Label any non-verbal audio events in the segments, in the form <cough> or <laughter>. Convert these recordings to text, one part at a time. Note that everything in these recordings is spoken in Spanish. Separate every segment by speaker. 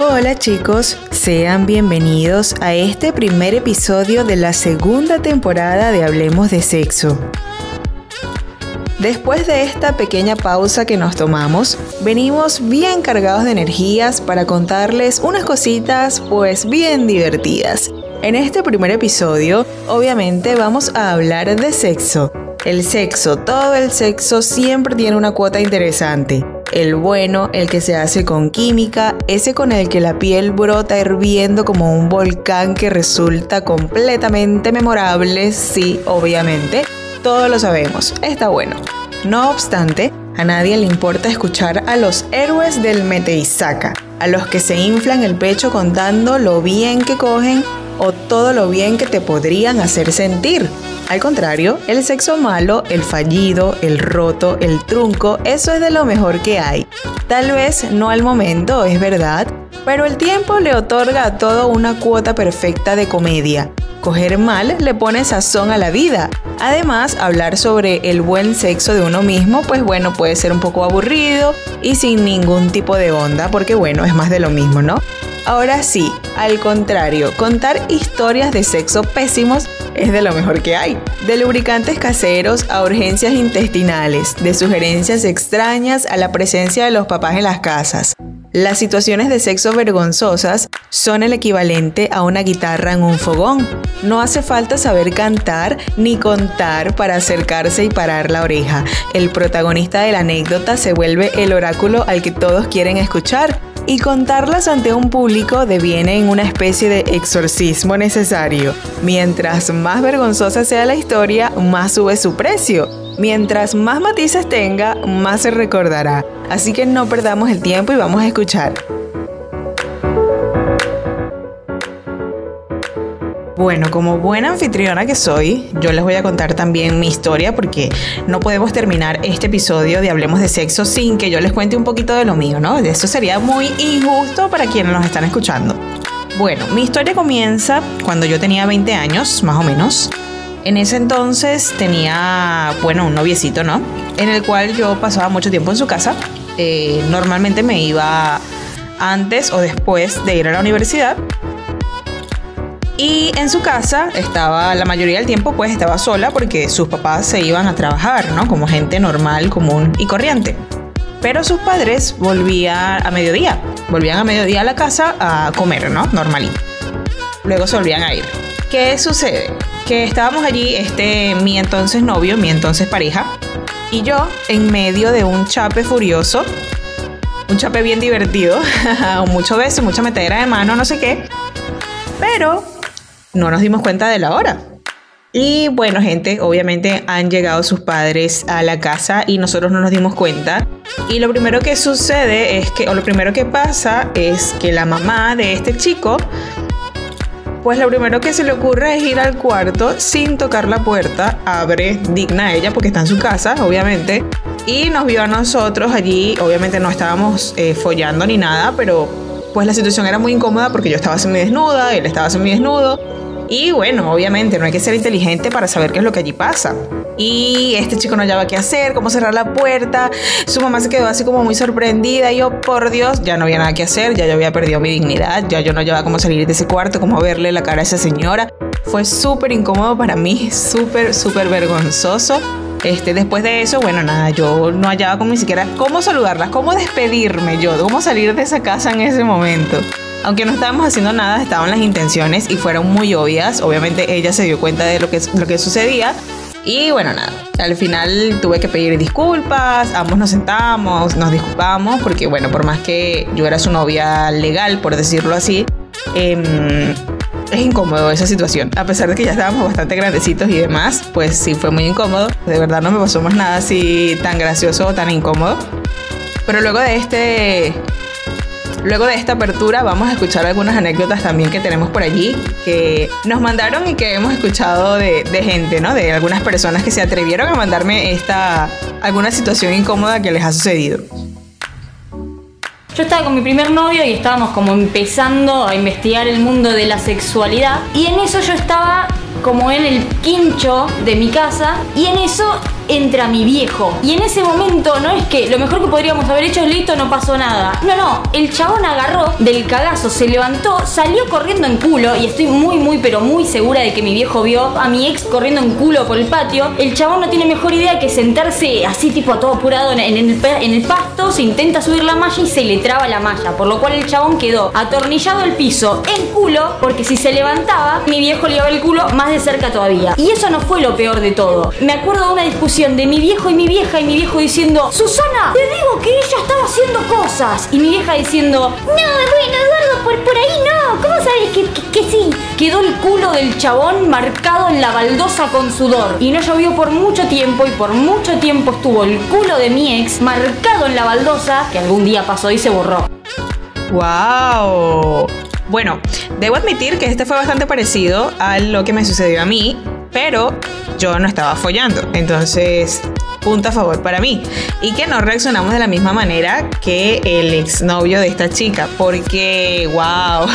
Speaker 1: Hola chicos, sean bienvenidos a este primer episodio de la segunda temporada de Hablemos de Sexo. Después de esta pequeña pausa que nos tomamos, venimos bien cargados de energías para contarles unas cositas pues bien divertidas. En este primer episodio, obviamente vamos a hablar de sexo. El sexo, todo el sexo siempre tiene una cuota interesante el bueno, el que se hace con química, ese con el que la piel brota hirviendo como un volcán que resulta completamente memorable, sí, obviamente, todos lo sabemos, está bueno. No obstante, a nadie le importa escuchar a los héroes del Meteisaca, a los que se inflan el pecho contando lo bien que cogen o todo lo bien que te podrían hacer sentir. Al contrario, el sexo malo, el fallido, el roto, el trunco, eso es de lo mejor que hay. Tal vez no al momento, es verdad, pero el tiempo le otorga a todo una cuota perfecta de comedia. Coger mal le pone sazón a la vida. Además, hablar sobre el buen sexo de uno mismo, pues bueno, puede ser un poco aburrido y sin ningún tipo de onda, porque bueno, es más de lo mismo, ¿no? Ahora sí, al contrario, contar historias de sexo pésimos es de lo mejor que hay. De lubricantes caseros a urgencias intestinales, de sugerencias extrañas a la presencia de los papás en las casas. Las situaciones de sexo vergonzosas son el equivalente a una guitarra en un fogón. No hace falta saber cantar ni contar para acercarse y parar la oreja. El protagonista de la anécdota se vuelve el oráculo al que todos quieren escuchar y contarlas ante un público deviene en una especie de exorcismo necesario. Mientras más vergonzosa sea la historia, más sube su precio. Mientras más matices tenga, más se recordará. Así que no perdamos el tiempo y vamos a escuchar. Bueno, como buena anfitriona que soy, yo les voy a contar también mi historia porque no podemos terminar este episodio de Hablemos de Sexo sin que yo les cuente un poquito de lo mío, ¿no? Eso sería muy injusto para quienes nos están escuchando. Bueno, mi historia comienza cuando yo tenía 20 años, más o menos. En ese entonces tenía, bueno, un noviecito, ¿no? En el cual yo pasaba mucho tiempo en su casa. Eh, normalmente me iba antes o después de ir a la universidad y en su casa estaba, la mayoría del tiempo pues estaba sola porque sus papás se iban a trabajar, ¿no? Como gente normal, común y corriente. Pero sus padres volvían a mediodía, volvían a mediodía a la casa a comer, ¿no? Normalito. Luego se volvían a ir. ¿Qué sucede? Que estábamos allí, este, mi entonces novio, mi entonces pareja, y yo en medio de un chape furioso, un chape bien divertido, <laughs> mucho beso, mucha metedera de mano, no sé qué. Pero no nos dimos cuenta de la hora. Y bueno, gente, obviamente han llegado sus padres a la casa y nosotros no nos dimos cuenta. Y lo primero que sucede es que, o lo primero que pasa es que la mamá de este chico, pues lo primero que se le ocurre es ir al cuarto sin tocar la puerta, abre digna a ella porque está en su casa, obviamente, y nos vio a nosotros allí, obviamente no estábamos eh, follando ni nada, pero pues la situación era muy incómoda porque yo estaba semi desnuda, él estaba semi desnudo y bueno, obviamente no hay que ser inteligente para saber qué es lo que allí pasa. Y este chico no hallaba qué hacer, cómo cerrar la puerta. Su mamá se quedó así como muy sorprendida. Y yo, por Dios, ya no había nada que hacer, ya yo había perdido mi dignidad, ya yo no hallaba cómo salir de ese cuarto, cómo verle la cara a esa señora. Fue súper incómodo para mí, súper, súper vergonzoso. Este, después de eso, bueno, nada, yo no hallaba como ni siquiera cómo saludarla, cómo despedirme yo, cómo salir de esa casa en ese momento. Aunque no estábamos haciendo nada, estaban las intenciones y fueron muy obvias. Obviamente ella se dio cuenta de lo que, lo que sucedía. Y bueno, nada, al final tuve que pedir disculpas, ambos nos sentamos, nos disculpamos, porque bueno, por más que yo era su novia legal, por decirlo así, em, es incómodo esa situación. A pesar de que ya estábamos bastante grandecitos y demás, pues sí fue muy incómodo. De verdad no me pasó más nada así tan gracioso o tan incómodo. Pero luego de este Luego de esta apertura vamos a escuchar algunas anécdotas también que tenemos por allí que nos mandaron y que hemos escuchado de, gente, ¿no? De algunas personas que se atrevieron a mandarme esta alguna situación incómoda que les ha sucedido.
Speaker 2: Yo estaba con mi primer novio y estábamos como empezando a investigar el mundo de la sexualidad y en eso yo estaba como en el quincho de mi casa y en eso entra mi viejo. Y en ese momento no es que lo mejor que podríamos haber hecho es listo, no pasó nada. No, no, el chabón agarró del cagazo, se levantó, salió corriendo en culo y estoy muy, muy, pero muy segura de que mi viejo vio a mi ex corriendo en culo por el patio. El chabón no tiene mejor idea que sentarse así tipo a todo apurado en, el, pasto, se intenta subir la malla y se le traba la malla, por lo cual el chabón quedó atornillado al piso en culo porque si se levantaba mi viejo le iba el culo más de cerca todavía. Y eso no fue lo peor de todo. Me acuerdo de una discusión de mi viejo y mi vieja y mi viejo diciendo, Susana, te digo que ella estaba haciendo cosas. Y mi vieja diciendo, no, bueno, Eduardo, por, por ahí no. ¿Cómo sabes que, que, sí? Quedó el culo del chabón marcado en la baldosa con sudor. Y no llovió por mucho tiempo y por mucho tiempo estuvo el culo de mi ex marcado en la baldosa que algún día pasó y se borró.
Speaker 1: ¡Wow! Bueno, debo admitir que este fue bastante parecido a lo que me sucedió a mí, pero yo no estaba follando. Entonces, punto a favor para mí. Y que no reaccionamos de la misma manera que el exnovio de esta chica, porque, wow,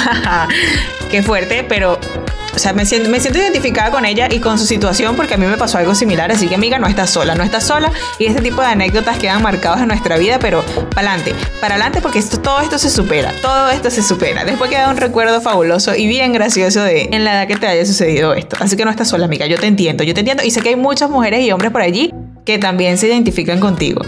Speaker 1: <laughs> qué fuerte, pero o sea, me siento, me siento identificada con ella y con su situación porque a mí me pasó algo similar. Así que, amiga, no estás sola, no estás sola. Y este tipo de anécdotas quedan marcadas en nuestra vida, pero para adelante, para adelante, porque esto, todo esto se supera. Todo esto se supera. Después queda un recuerdo fabuloso y bien gracioso de en la edad que te haya sucedido esto. Así que no estás sola, amiga. Yo te entiendo, yo te entiendo. Y sé que hay muchas mujeres y hombres por allí que también se identifican contigo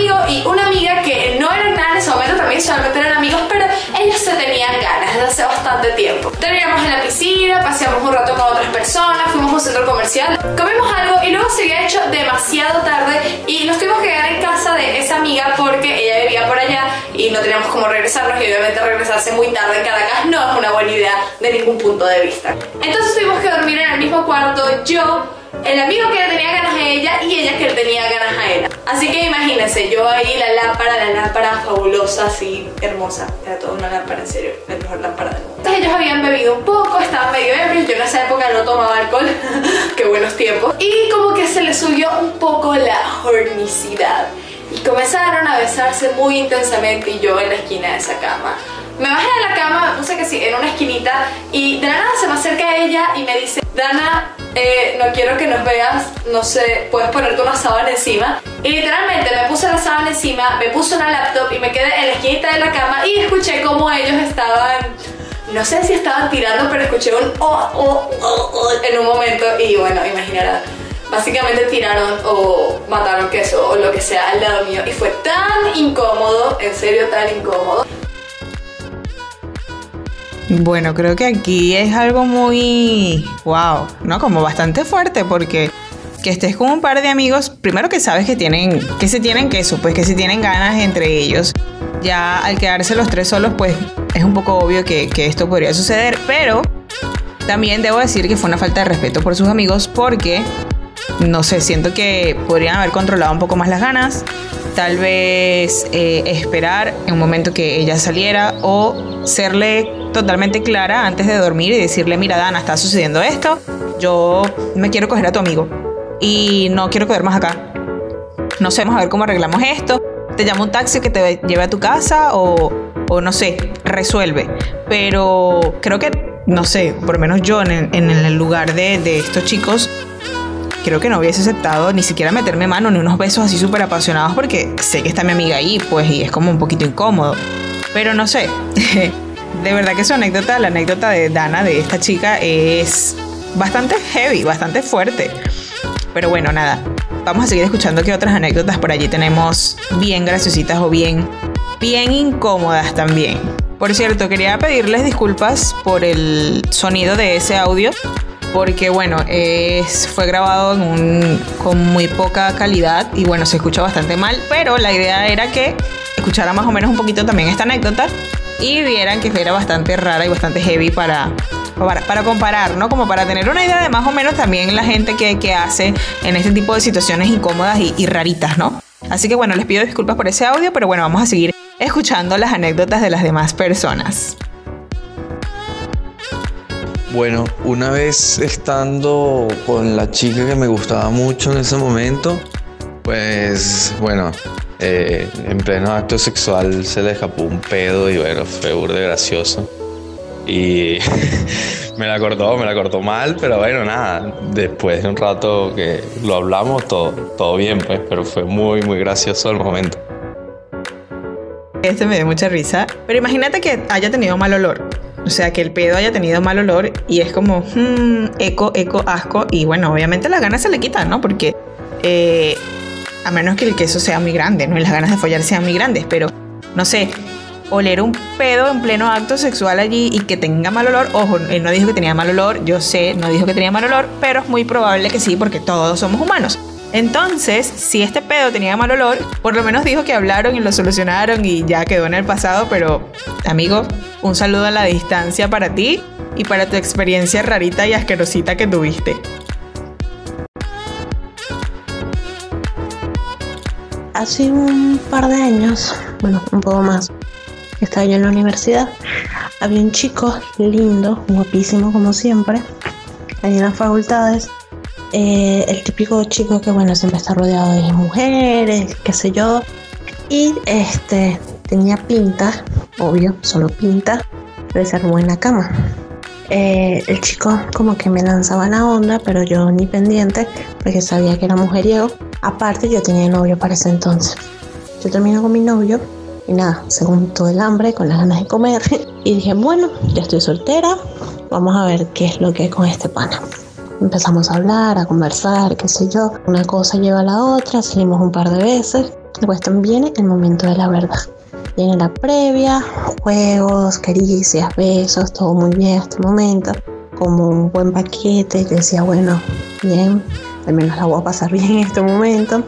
Speaker 3: amigo y una amiga que no eran nada en ese momento, también solamente eran amigos, pero ellos se tenían ganas desde hace bastante tiempo. Terminamos en la piscina, paseamos un rato con otras personas, fuimos a un centro comercial, comimos algo y luego se había hecho demasiado tarde y nos tuvimos que quedar en casa de esa amiga porque ella vivía por allá y no teníamos cómo regresarnos y obviamente regresarse muy tarde en Caracas no es una buena idea de ningún punto de vista. Entonces tuvimos que dormir en el mismo cuarto, yo, el amigo que le tenía ganas a ella y ella que le tenía ganas a él. Así que imagínense, yo ahí la lámpara, la lámpara fabulosa, así hermosa. Era toda una lámpara, en serio, la mejor lámpara del mundo. Entonces ellos habían bebido un poco, estaban medio ebrios, yo en esa época no tomaba alcohol, <laughs> qué buenos tiempos. Y como que se les subió un poco la hornicidad. Y comenzaron a besarse muy intensamente y yo en la esquina de esa cama. Me bajé de la cama, no sé qué sí, en una esquinita y de la nada se me acerca ella y me dice, Dana, eh, no quiero que nos veas, no sé, puedes ponerte una sábana encima. Y literalmente me puse la sábana encima, me puse una laptop y me quedé en la esquinita de la cama y escuché cómo ellos estaban, no sé si estaban tirando, pero escuché un oh, oh, oh, oh en un momento y bueno, imaginarán. Básicamente tiraron o mataron queso o lo que sea al lado mío y fue tan incómodo, en serio tan incómodo.
Speaker 1: Bueno, creo que aquí es algo muy wow, ¿no? Como bastante fuerte porque que estés con un par de amigos, primero que sabes que tienen, que se tienen queso, pues que se tienen ganas entre ellos. Ya al quedarse los tres solos, pues es un poco obvio que, que esto podría suceder, pero también debo decir que fue una falta de respeto por sus amigos porque, no sé, siento que podrían haber controlado un poco más las ganas, tal vez eh, esperar en un momento que ella saliera o serle totalmente clara antes de dormir y decirle, mira Dana, está sucediendo esto, yo me quiero coger a tu amigo y no quiero quedar más acá. No sé, vamos a ver cómo arreglamos esto. Te llamo un taxi que te lleve a tu casa o, o no sé, resuelve. Pero creo que, no sé, por lo menos yo en, en el lugar de, de estos chicos, creo que no hubiese aceptado ni siquiera meterme mano ni unos besos así súper apasionados porque sé que está mi amiga ahí, pues, y es como un poquito incómodo. Pero no sé, <laughs> de verdad que su anécdota, la anécdota de Dana, de esta chica, es bastante heavy, bastante fuerte. Pero bueno, nada, vamos a seguir escuchando que otras anécdotas por allí tenemos bien graciositas o bien, bien incómodas también. Por cierto, quería pedirles disculpas por el sonido de ese audio, porque bueno, es, fue grabado con muy poca calidad y bueno, se escucha bastante mal, pero la idea era que escuchara más o menos un poquito también esta anécdota y vieran que era bastante rara y bastante heavy para, para, comparar, ¿no? Como para tener una idea de más o menos también la gente que, que hace en este tipo de situaciones incómodas y, y raritas, ¿no? Así que bueno, les pido disculpas por ese audio, pero bueno, vamos a seguir escuchando las anécdotas de las demás personas.
Speaker 4: Bueno, una vez estando con la chica que me gustaba mucho en ese momento, pues bueno, eh, en pleno acto sexual se le escapó un pedo y bueno, fue burde gracioso. Y <laughs> me la cortó, me la cortó mal, pero bueno, nada. Después de un rato que lo hablamos, todo, todo bien, pues, pero fue muy, muy gracioso el momento.
Speaker 1: Este me dio mucha risa. Pero imagínate que haya tenido mal olor. O sea, que el pedo haya tenido mal olor y es como, hmm, eco, eco, asco. Y bueno, obviamente las ganas se le quitan, ¿no? Porque eh, a menos que el queso sea muy grande, ¿no? Y las ganas de follar sean muy grandes. Pero, no sé, oler un pedo en pleno acto sexual allí y que tenga mal olor. Ojo, él no dijo que tenía mal olor, yo sé, no dijo que tenía mal olor, pero es muy probable que sí, porque todos somos humanos. Entonces, si este pedo tenía mal olor, por lo menos dijo que hablaron y lo solucionaron y ya quedó en el pasado, pero amigo, un saludo a la distancia para ti y para tu experiencia rarita y asquerosita que tuviste.
Speaker 5: Hace un par de años, bueno, un poco más, estaba yo en la universidad, había un chico lindo, guapísimo como siempre, ahí en las facultades, eh, el típico chico que bueno siempre está rodeado de mujeres, qué sé yo, y este tenía pinta, obvio, solo pinta, de ser buena cama. Eh, el chico como que me lanzaba la onda, pero yo ni pendiente, porque sabía que era mujeriego. Aparte yo tenía novio para ese entonces. Yo termino con mi novio y nada, según todo el hambre, con las ganas de comer, <laughs> y dije, bueno, ya estoy soltera, vamos a ver qué es lo que es con este pana. Empezamos a hablar, a conversar, qué sé yo. Una cosa lleva a la otra, salimos un par de veces. También viene el momento de la verdad. Viene la previa, juegos, caricias, besos, todo muy bien hasta el momento. Como un buen paquete, que decía, bueno, bien, al menos la voy a pasar <laughs> bien en este momento.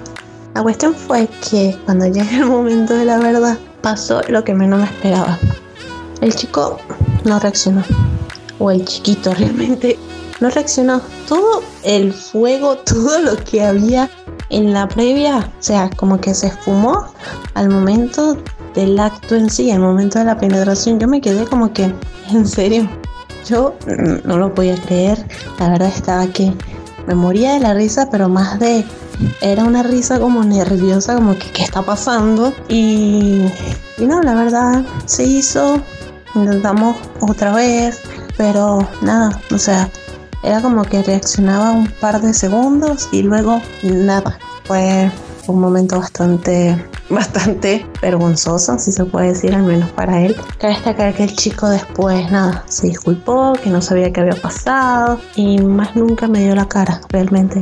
Speaker 5: La cuestión fue que cuando llega el momento de la verdad, pasó lo que menos me esperaba. El chico no reaccionó. O el chiquito realmente no reaccionó. Todo el fuego, <laughs> todo lo que había en la previa, o sea, como que se esfumó al momento del acto en sí, al momento de la penetración. Yo me quedé como que, en serio, yo no lo podía creer. La verdad estaba que me moría de la risa, pero más de era una risa como nerviosa, como que qué está pasando. Y, y no, la verdad se hizo. Intentamos otra vez, pero nada, o sea, era como que reaccionaba un par de segundos y luego nada. Fue un momento bastante, <laughs> bastante vergonzoso, si se puede decir, al menos para él. Cabe destacar que el chico después, nada, se disculpó, que no sabía qué había pasado y más nunca me dio la cara, realmente.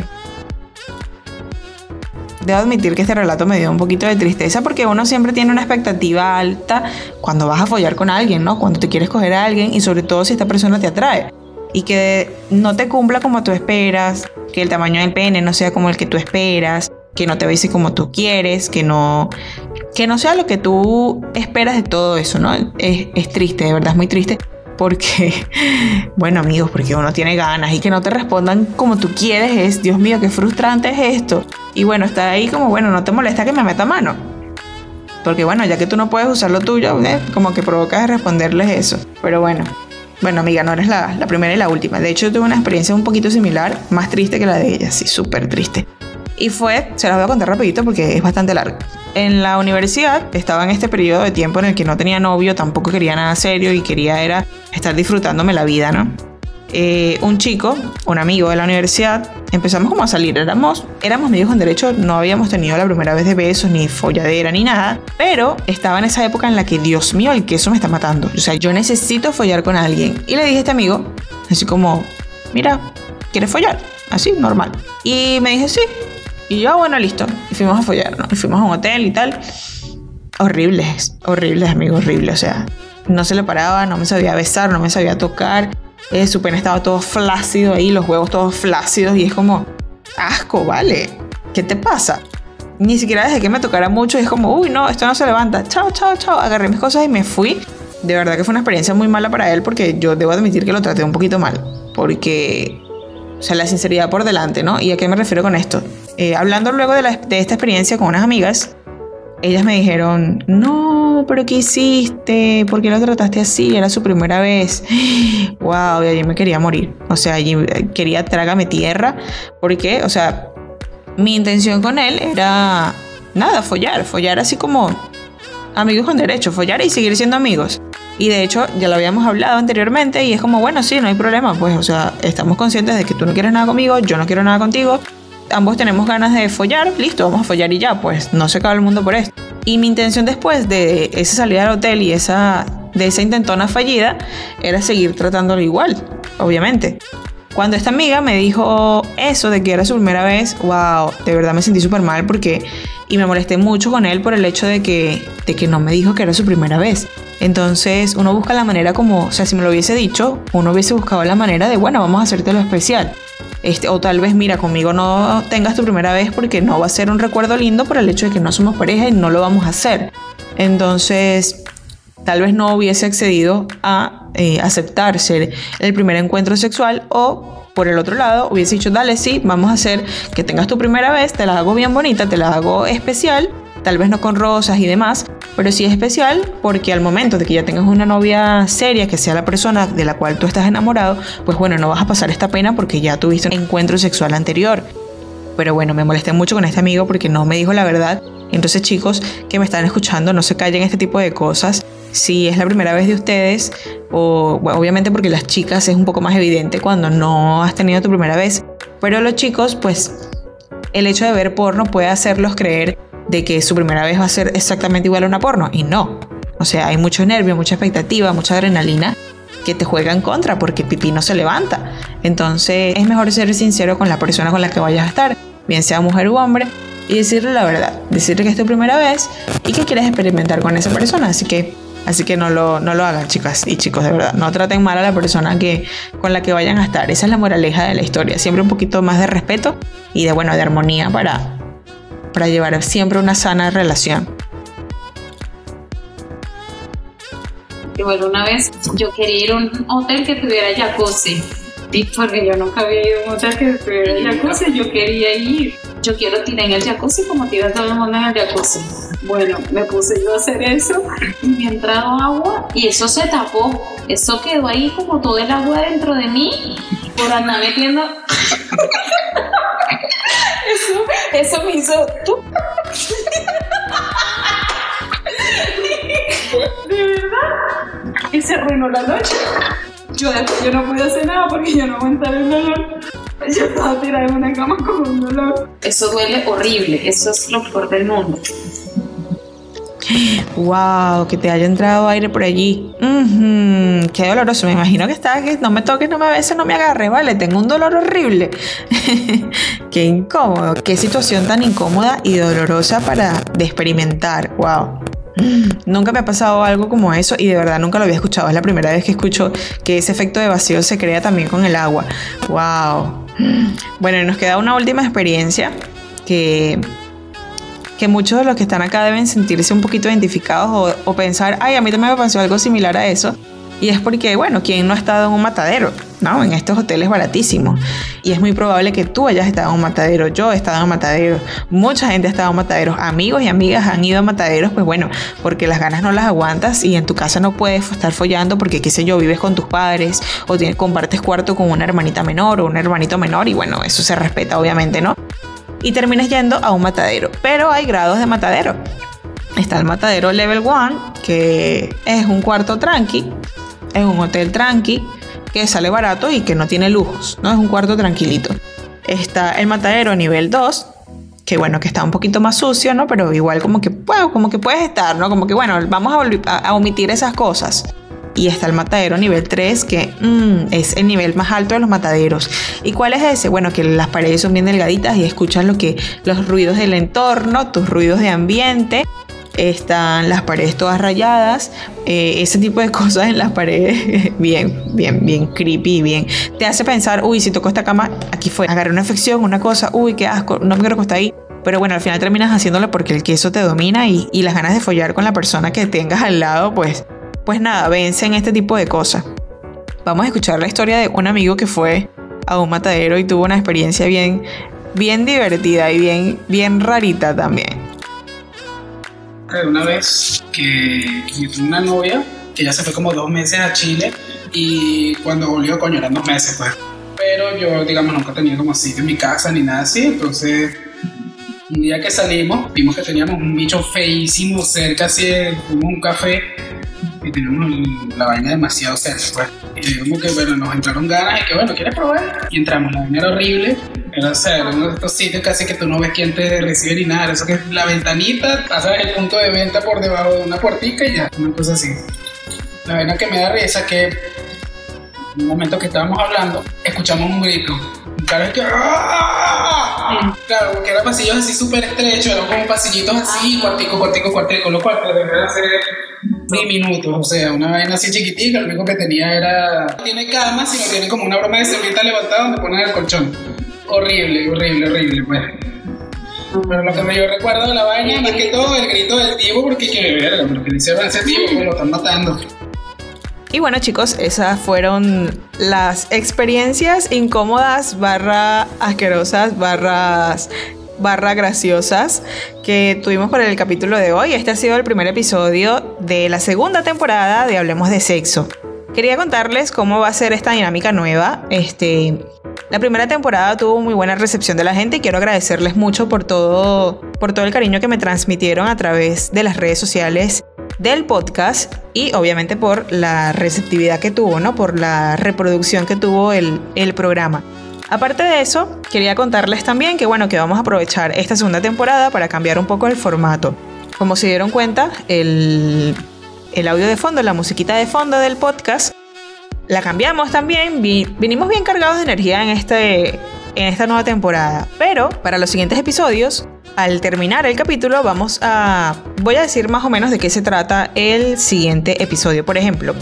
Speaker 1: Debo admitir que este relato me dio un poquito de tristeza porque uno siempre tiene una expectativa alta cuando vas a follar con alguien, ¿no? Cuando te quieres coger a alguien y sobre todo si esta persona te atrae y que no te cumpla como tú esperas, que el tamaño del pene no sea como el que tú esperas, que no te bese como tú quieres, que no, que no sea lo que tú esperas de todo eso, ¿no? Es, es triste, de verdad es muy triste. Porque, <laughs> bueno amigos, porque uno tiene ganas y que no te respondan como tú quieres es, Dios mío, qué frustrante es esto. Y bueno, está ahí como, bueno, no te molesta que me meta mano. Porque bueno, ya que tú no puedes usar lo tuyo, ¿eh? como que provocas responderles eso. Pero bueno, bueno, amiga, no eres la, primera y la última. De hecho, tuve una experiencia un poquito similar, más triste que la de ella, sí, súper triste. Y fue, se las voy a contar rapidito porque es bastante largo. En la universidad estaba en este periodo de tiempo en el que no tenía novio, tampoco quería nada serio y quería era estar disfrutándome la vida, ¿no? Eh, un chico, un amigo de la universidad, empezamos como a salir. Éramos, éramos amigos en derecho, no habíamos tenido la primera vez de besos, ni folladera, ni nada. Pero estaba en esa época en la que, Dios mío, el queso me está matando. O sea, yo necesito follar con alguien. Y le dije a este amigo, así como, mira, ¿quieres follar? Así, normal. Y me dije, sí. Y yo, bueno, listo. Y fuimos a follar, ¿no? Y fuimos a un hotel y tal. Horribles, horribles, amigo, horribles. O sea, no se le paraba, no me sabía besar, no me sabía tocar eh, su pene estaba todo flácido ahí, los huevos todos flácidos y es como, asco, vale, ¿qué te pasa? Ni siquiera dejé que me tocara mucho y es como, uy, no, esto no se levanta, chao, chao, chao, agarré mis cosas y me fui. De verdad que fue una experiencia muy mala para él porque yo debo admitir que lo traté un poquito mal, porque, o sea, la sinceridad por delante, ¿no? ¿Y a qué me refiero con esto? Eh, hablando luego de, la, de esta experiencia con unas amigas, ellas me dijeron, no, pero ¿qué hiciste? ¿Por qué lo trataste así? Era su primera vez. <gasps> Wow, y allí me quería morir. O sea, allí quería trágame tierra. Porque, o sea, mi intención con él era, nada, follar, follar así como amigos con derecho, follar y seguir siendo amigos. Y de hecho, ya lo habíamos hablado anteriormente y es como, bueno, sí, no hay problema, pues, o sea, estamos conscientes de que tú no quieres nada conmigo, yo no quiero nada contigo, ambos tenemos ganas de follar, listo, vamos a follar y ya, pues no se acaba el mundo por esto. Y mi intención después de esa salida al hotel y esa de esa intentona fallida era seguir tratándolo igual, obviamente. Cuando esta amiga me dijo eso de que era su primera vez, wow, de verdad me sentí súper mal porque y me molesté mucho con él por el hecho de que de que no me dijo que era su primera vez. Entonces uno busca la manera como, o sea, si me lo hubiese dicho, uno hubiese buscado la manera de, bueno, vamos a hacerte lo especial. Este, o tal vez, mira, conmigo no tengas tu primera vez porque no va a ser un recuerdo lindo por el hecho de que no somos pareja y no lo vamos a hacer. Entonces, tal vez no hubiese accedido a eh, aceptar ser el primer encuentro sexual o por el otro lado hubiese dicho, dale, sí, vamos a hacer que tengas tu primera vez, te la hago bien bonita, te la hago especial, tal vez no con rosas y demás, pero sí especial porque al momento de que ya tengas una novia seria, que sea la persona de la cual tú estás enamorado, pues bueno, no vas a pasar esta pena porque ya tuviste un encuentro sexual anterior. Pero bueno, me molesté mucho con este amigo porque no me dijo la verdad. Entonces chicos que me están escuchando, no se callen este tipo de cosas si es la primera vez de ustedes, o obviamente porque las chicas es un poco más evidente cuando no has tenido tu primera vez, pero los chicos, pues el hecho de ver porno puede hacerlos creer de que su primera vez va a ser exactamente igual a una porno, y no. O sea, hay mucho nervio, mucha expectativa, mucha adrenalina que te juega en contra porque pipí no se levanta. Entonces es mejor ser sincero con la persona con la que vayas a estar, bien sea mujer u hombre, y decirle la verdad, decirle que es tu primera vez y que quieres experimentar con esa persona. Así que Así que no lo, no lo hagan, chicas y chicos, de verdad. No traten mal a la persona que, con la que vayan a estar. Esa es la moraleja de la historia. Siempre un poquito más de respeto y de, bueno, de armonía para, para llevar siempre una sana relación.
Speaker 6: Igual una vez yo quería ir a un hotel que tuviera jacuzzi. Porque yo nunca había ido a un hotel que tuviera jacuzzi, yo quería ir. Yo quiero tirar en el jacuzzi como tira todo el mundo en el jacuzzi bueno, me puse yo a hacer eso y me entrado agua y eso se tapó. Eso quedó ahí como todo el agua dentro de mí por andar metiendo. Eso, me hizo. ¿Tú? De verdad. Y se arruinó la noche. Yo yo no pude hacer nada porque yo no aguantaba el dolor. Yo estaba tirada en una cama con un dolor. Eso duele horrible. Eso es lo peor del mundo.
Speaker 1: Wow, que te haya entrado aire por allí. qué doloroso. Me imagino que está que no me toques, no me beses, no me agarres, vale. Tengo un dolor horrible. <laughs> qué incómodo. Qué situación tan incómoda y dolorosa para experimentar. Wow. Nunca me ha pasado algo como eso y de verdad nunca lo había escuchado. Es la primera vez que escucho que ese efecto de vacío se crea también con el agua. Wow. Bueno, y nos queda una última experiencia que que muchos de los que están acá deben sentirse un poquito identificados o, pensar, ay, a mí también me pasó algo similar a eso. Y es porque, bueno, ¿quién no ha estado en un matadero? ¿No? En estos hoteles baratísimos. Y es muy probable que tú hayas estado en un matadero. Yo he estado en un matadero. Mucha gente ha estado en mataderos. Amigos y amigas han ido a mataderos, pues bueno, porque las ganas no las aguantas y en tu casa no puedes estar follando porque, qué sé yo, vives con tus padres o tienes, compartes cuarto con una hermanita menor o un hermanito menor y bueno, eso se respeta, obviamente, ¿no? Y termines yendo a un matadero. Pero hay grados de matadero. Está el matadero level 1, que es un cuarto tranqui, es un hotel tranqui, que sale barato y que no tiene lujos, ¿no? Es un cuarto tranquilito. Está el matadero nivel 2, que bueno, que está un poquito más sucio, ¿no? Pero igual como que, bueno, como que puedes estar, ¿no? Como que bueno, vamos a omitir esas cosas y está el matadero nivel 3, que mm, es el nivel más alto de los mataderos. ¿Y cuál es ese? Bueno, que las paredes son bien delgaditas y escuchas lo que, los ruidos del entorno, tus ruidos de ambiente. Están las paredes todas rayadas, eh, ese tipo de cosas en las paredes, <laughs> bien, bien, bien creepy, bien. Te hace pensar, uy, si toco esta cama, aquí fue, agarré una infección, una cosa, uy, qué asco, no me quiero acostar ahí. Pero bueno, al final terminas haciéndolo porque el queso te domina y, y las ganas de follar con la persona que tengas al lado, pues pues nada, vencen este tipo de cosas. Vamos a escuchar la historia de un amigo que fue a un matadero y tuvo una experiencia bien, bien divertida y bien, bien rarita también.
Speaker 7: Una vez que, tuve una novia que ya se fue como dos meses a Chile y cuando volvió, coño, eran dos meses, pues. Pero yo, digamos, nunca tenía como sitio en mi casa ni nada así, entonces un día que salimos, vimos que teníamos un bicho feísimo cerca, así, como un café y teníamos el- la vaina demasiado cerca, pues. Y como que, bueno, nos entraron ganas y que, bueno, ¿quieres probar? Y entramos, la vaina era horrible. Era, o sea, era uno de estos sitios casi que tú no ves quién te recibe ni nada. Eso que es la ventanita, pasas el punto de venta por debajo de una puertica y ya, una cosa así. La vaina que me da risa que en un momento que estábamos hablando, escuchamos un grito. Un cara que. ¡Ah! Claro, porque eran pasillos así súper estrechos, eran como pasillitos así, cuartico, cuartico, cuartico, lo cual debería ser diminutos, o sea, una vaina así chiquitica, lo único que tenía era. No tiene cama, sino tiene como una broma de servita levantada donde ponen el colchón. Horrible, horrible, horrible, pues. Pero lo que me yo recuerdo de la vaina, más que todo, el grito del tipo, porque que verga, lo que le hicieron a ese tipo, pues lo están matando.
Speaker 1: Y bueno chicos, esas fueron las experiencias incómodas, barra asquerosas, barras, barra graciosas que tuvimos para el capítulo de hoy. Este ha sido el primer episodio de la segunda temporada de Hablemos de Sexo. Quería contarles cómo va a ser esta dinámica nueva. Este, la primera temporada tuvo muy buena recepción de la gente y quiero agradecerles mucho por todo, por todo el cariño que me transmitieron a través de las redes sociales del podcast y obviamente por la receptividad que tuvo, ¿no? Por la reproducción que tuvo el, el programa. Aparte de eso, quería contarles también que bueno, que vamos a aprovechar esta segunda temporada para cambiar un poco el formato. Como se dieron cuenta, el, audio de fondo, la musiquita de fondo del podcast, la cambiamos también. Vi- vinimos bien cargados de energía en, este, en esta nueva temporada. Pero para los siguientes episodios, al terminar el capítulo, vamos a. Voy a decir más o menos de qué se trata el siguiente episodio. Por ejemplo,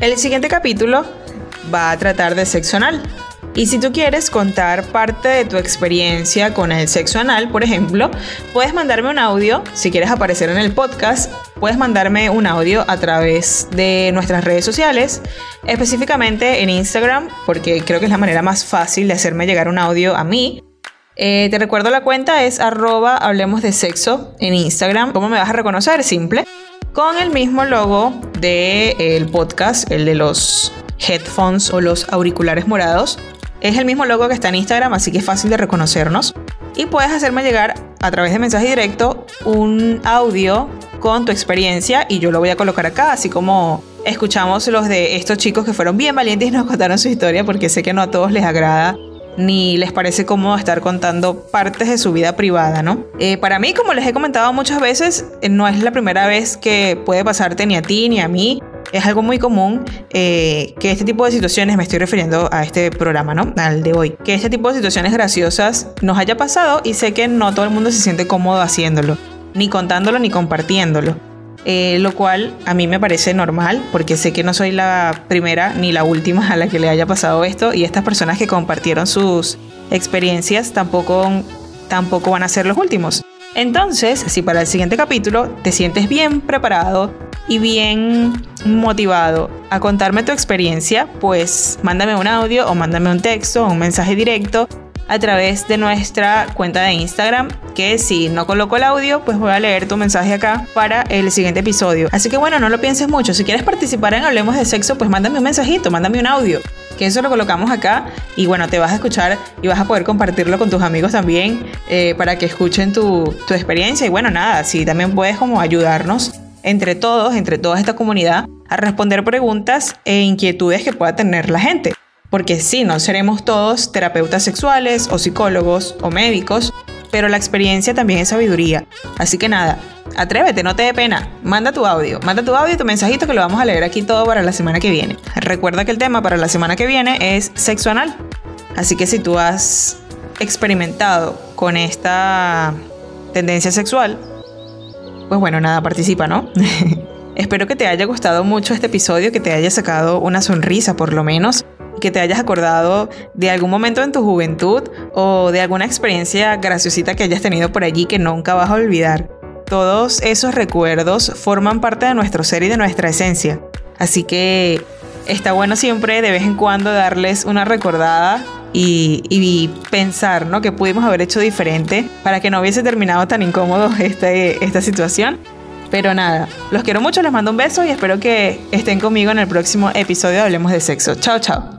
Speaker 1: el siguiente capítulo va a tratar de sexo. Y si tú quieres contar parte de tu experiencia con el sexo anal, por ejemplo, puedes mandarme un audio. Si quieres aparecer en el podcast, puedes mandarme un audio a través de nuestras redes sociales, específicamente en Instagram, porque creo que es la manera más fácil de hacerme llegar un audio a mí. Eh, te recuerdo la cuenta es arroba hablemos de sexo en Instagram. ¿Cómo me vas a reconocer? Simple. Con el mismo logo del podcast, el de los headphones o los auriculares morados. Es el mismo logo que está en Instagram, así que es fácil de reconocernos. Y puedes hacerme llegar a través de mensaje directo un audio con tu experiencia y yo lo voy a colocar acá, así como escuchamos los de estos chicos que fueron bien valientes y nos <laughs> contaron su historia, porque sé que no a todos les agrada ni les parece cómodo estar contando partes de su vida privada, ¿no? Eh, para mí, como les he comentado muchas veces, eh, no es la primera vez que puede pasarte ni a ti ni a mí. Es algo muy común eh, que este tipo de situaciones, me estoy refiriendo a este programa, ¿no? Al de hoy, que este tipo de situaciones graciosas nos haya pasado y sé que no todo el mundo se siente cómodo haciéndolo, ni contándolo ni compartiéndolo. Eh, lo cual a mí me parece normal porque sé que no soy la primera ni la última a la que le haya pasado esto y estas personas que compartieron sus experiencias tampoco, tampoco van a ser los últimos. Entonces, si para el siguiente capítulo te sientes bien preparado y bien motivado a contarme tu experiencia, pues mándame un audio o mándame un texto o un mensaje directo a través de nuestra cuenta de Instagram, que si no coloco el audio, pues voy a leer tu mensaje acá para el siguiente episodio. Así que bueno, no lo pienses mucho. Si quieres participar en Hablemos de Sexo, pues mándame un mensajito, mándame un audio, que eso lo colocamos acá y bueno, te vas a escuchar y vas a poder compartirlo con tus amigos también eh, para que escuchen tu, tu experiencia. Y bueno, nada, si también puedes como ayudarnos entre todos, entre toda esta comunidad, a responder preguntas e inquietudes que pueda tener la gente. Porque sí, no seremos todos terapeutas sexuales o psicólogos o médicos, pero la experiencia también es sabiduría. Así que nada, atrévete, no te dé pena. Manda tu audio, manda tu audio y tu mensajito que lo vamos a leer aquí todo para la semana que viene. Recuerda que el tema para la semana que viene es sexo anal. Así que si tú has experimentado con esta tendencia sexual, pues bueno, nada, participa, ¿no? <laughs> Espero que te haya gustado mucho este episodio, que te haya sacado una sonrisa por lo menos, que te hayas acordado de algún momento en tu juventud o de alguna experiencia graciosita que hayas tenido por allí que nunca vas a olvidar. Todos esos recuerdos forman parte de nuestro ser y de nuestra esencia. Así que está bueno siempre de vez en cuando darles una recordada y, pensar ¿no? que pudimos haber hecho diferente para que no hubiese terminado tan incómodo <laughs> este, esta situación. Pero nada, los quiero mucho, les mando un beso y espero que estén conmigo en el próximo episodio de Hablemos de Sexo. Chao, chao.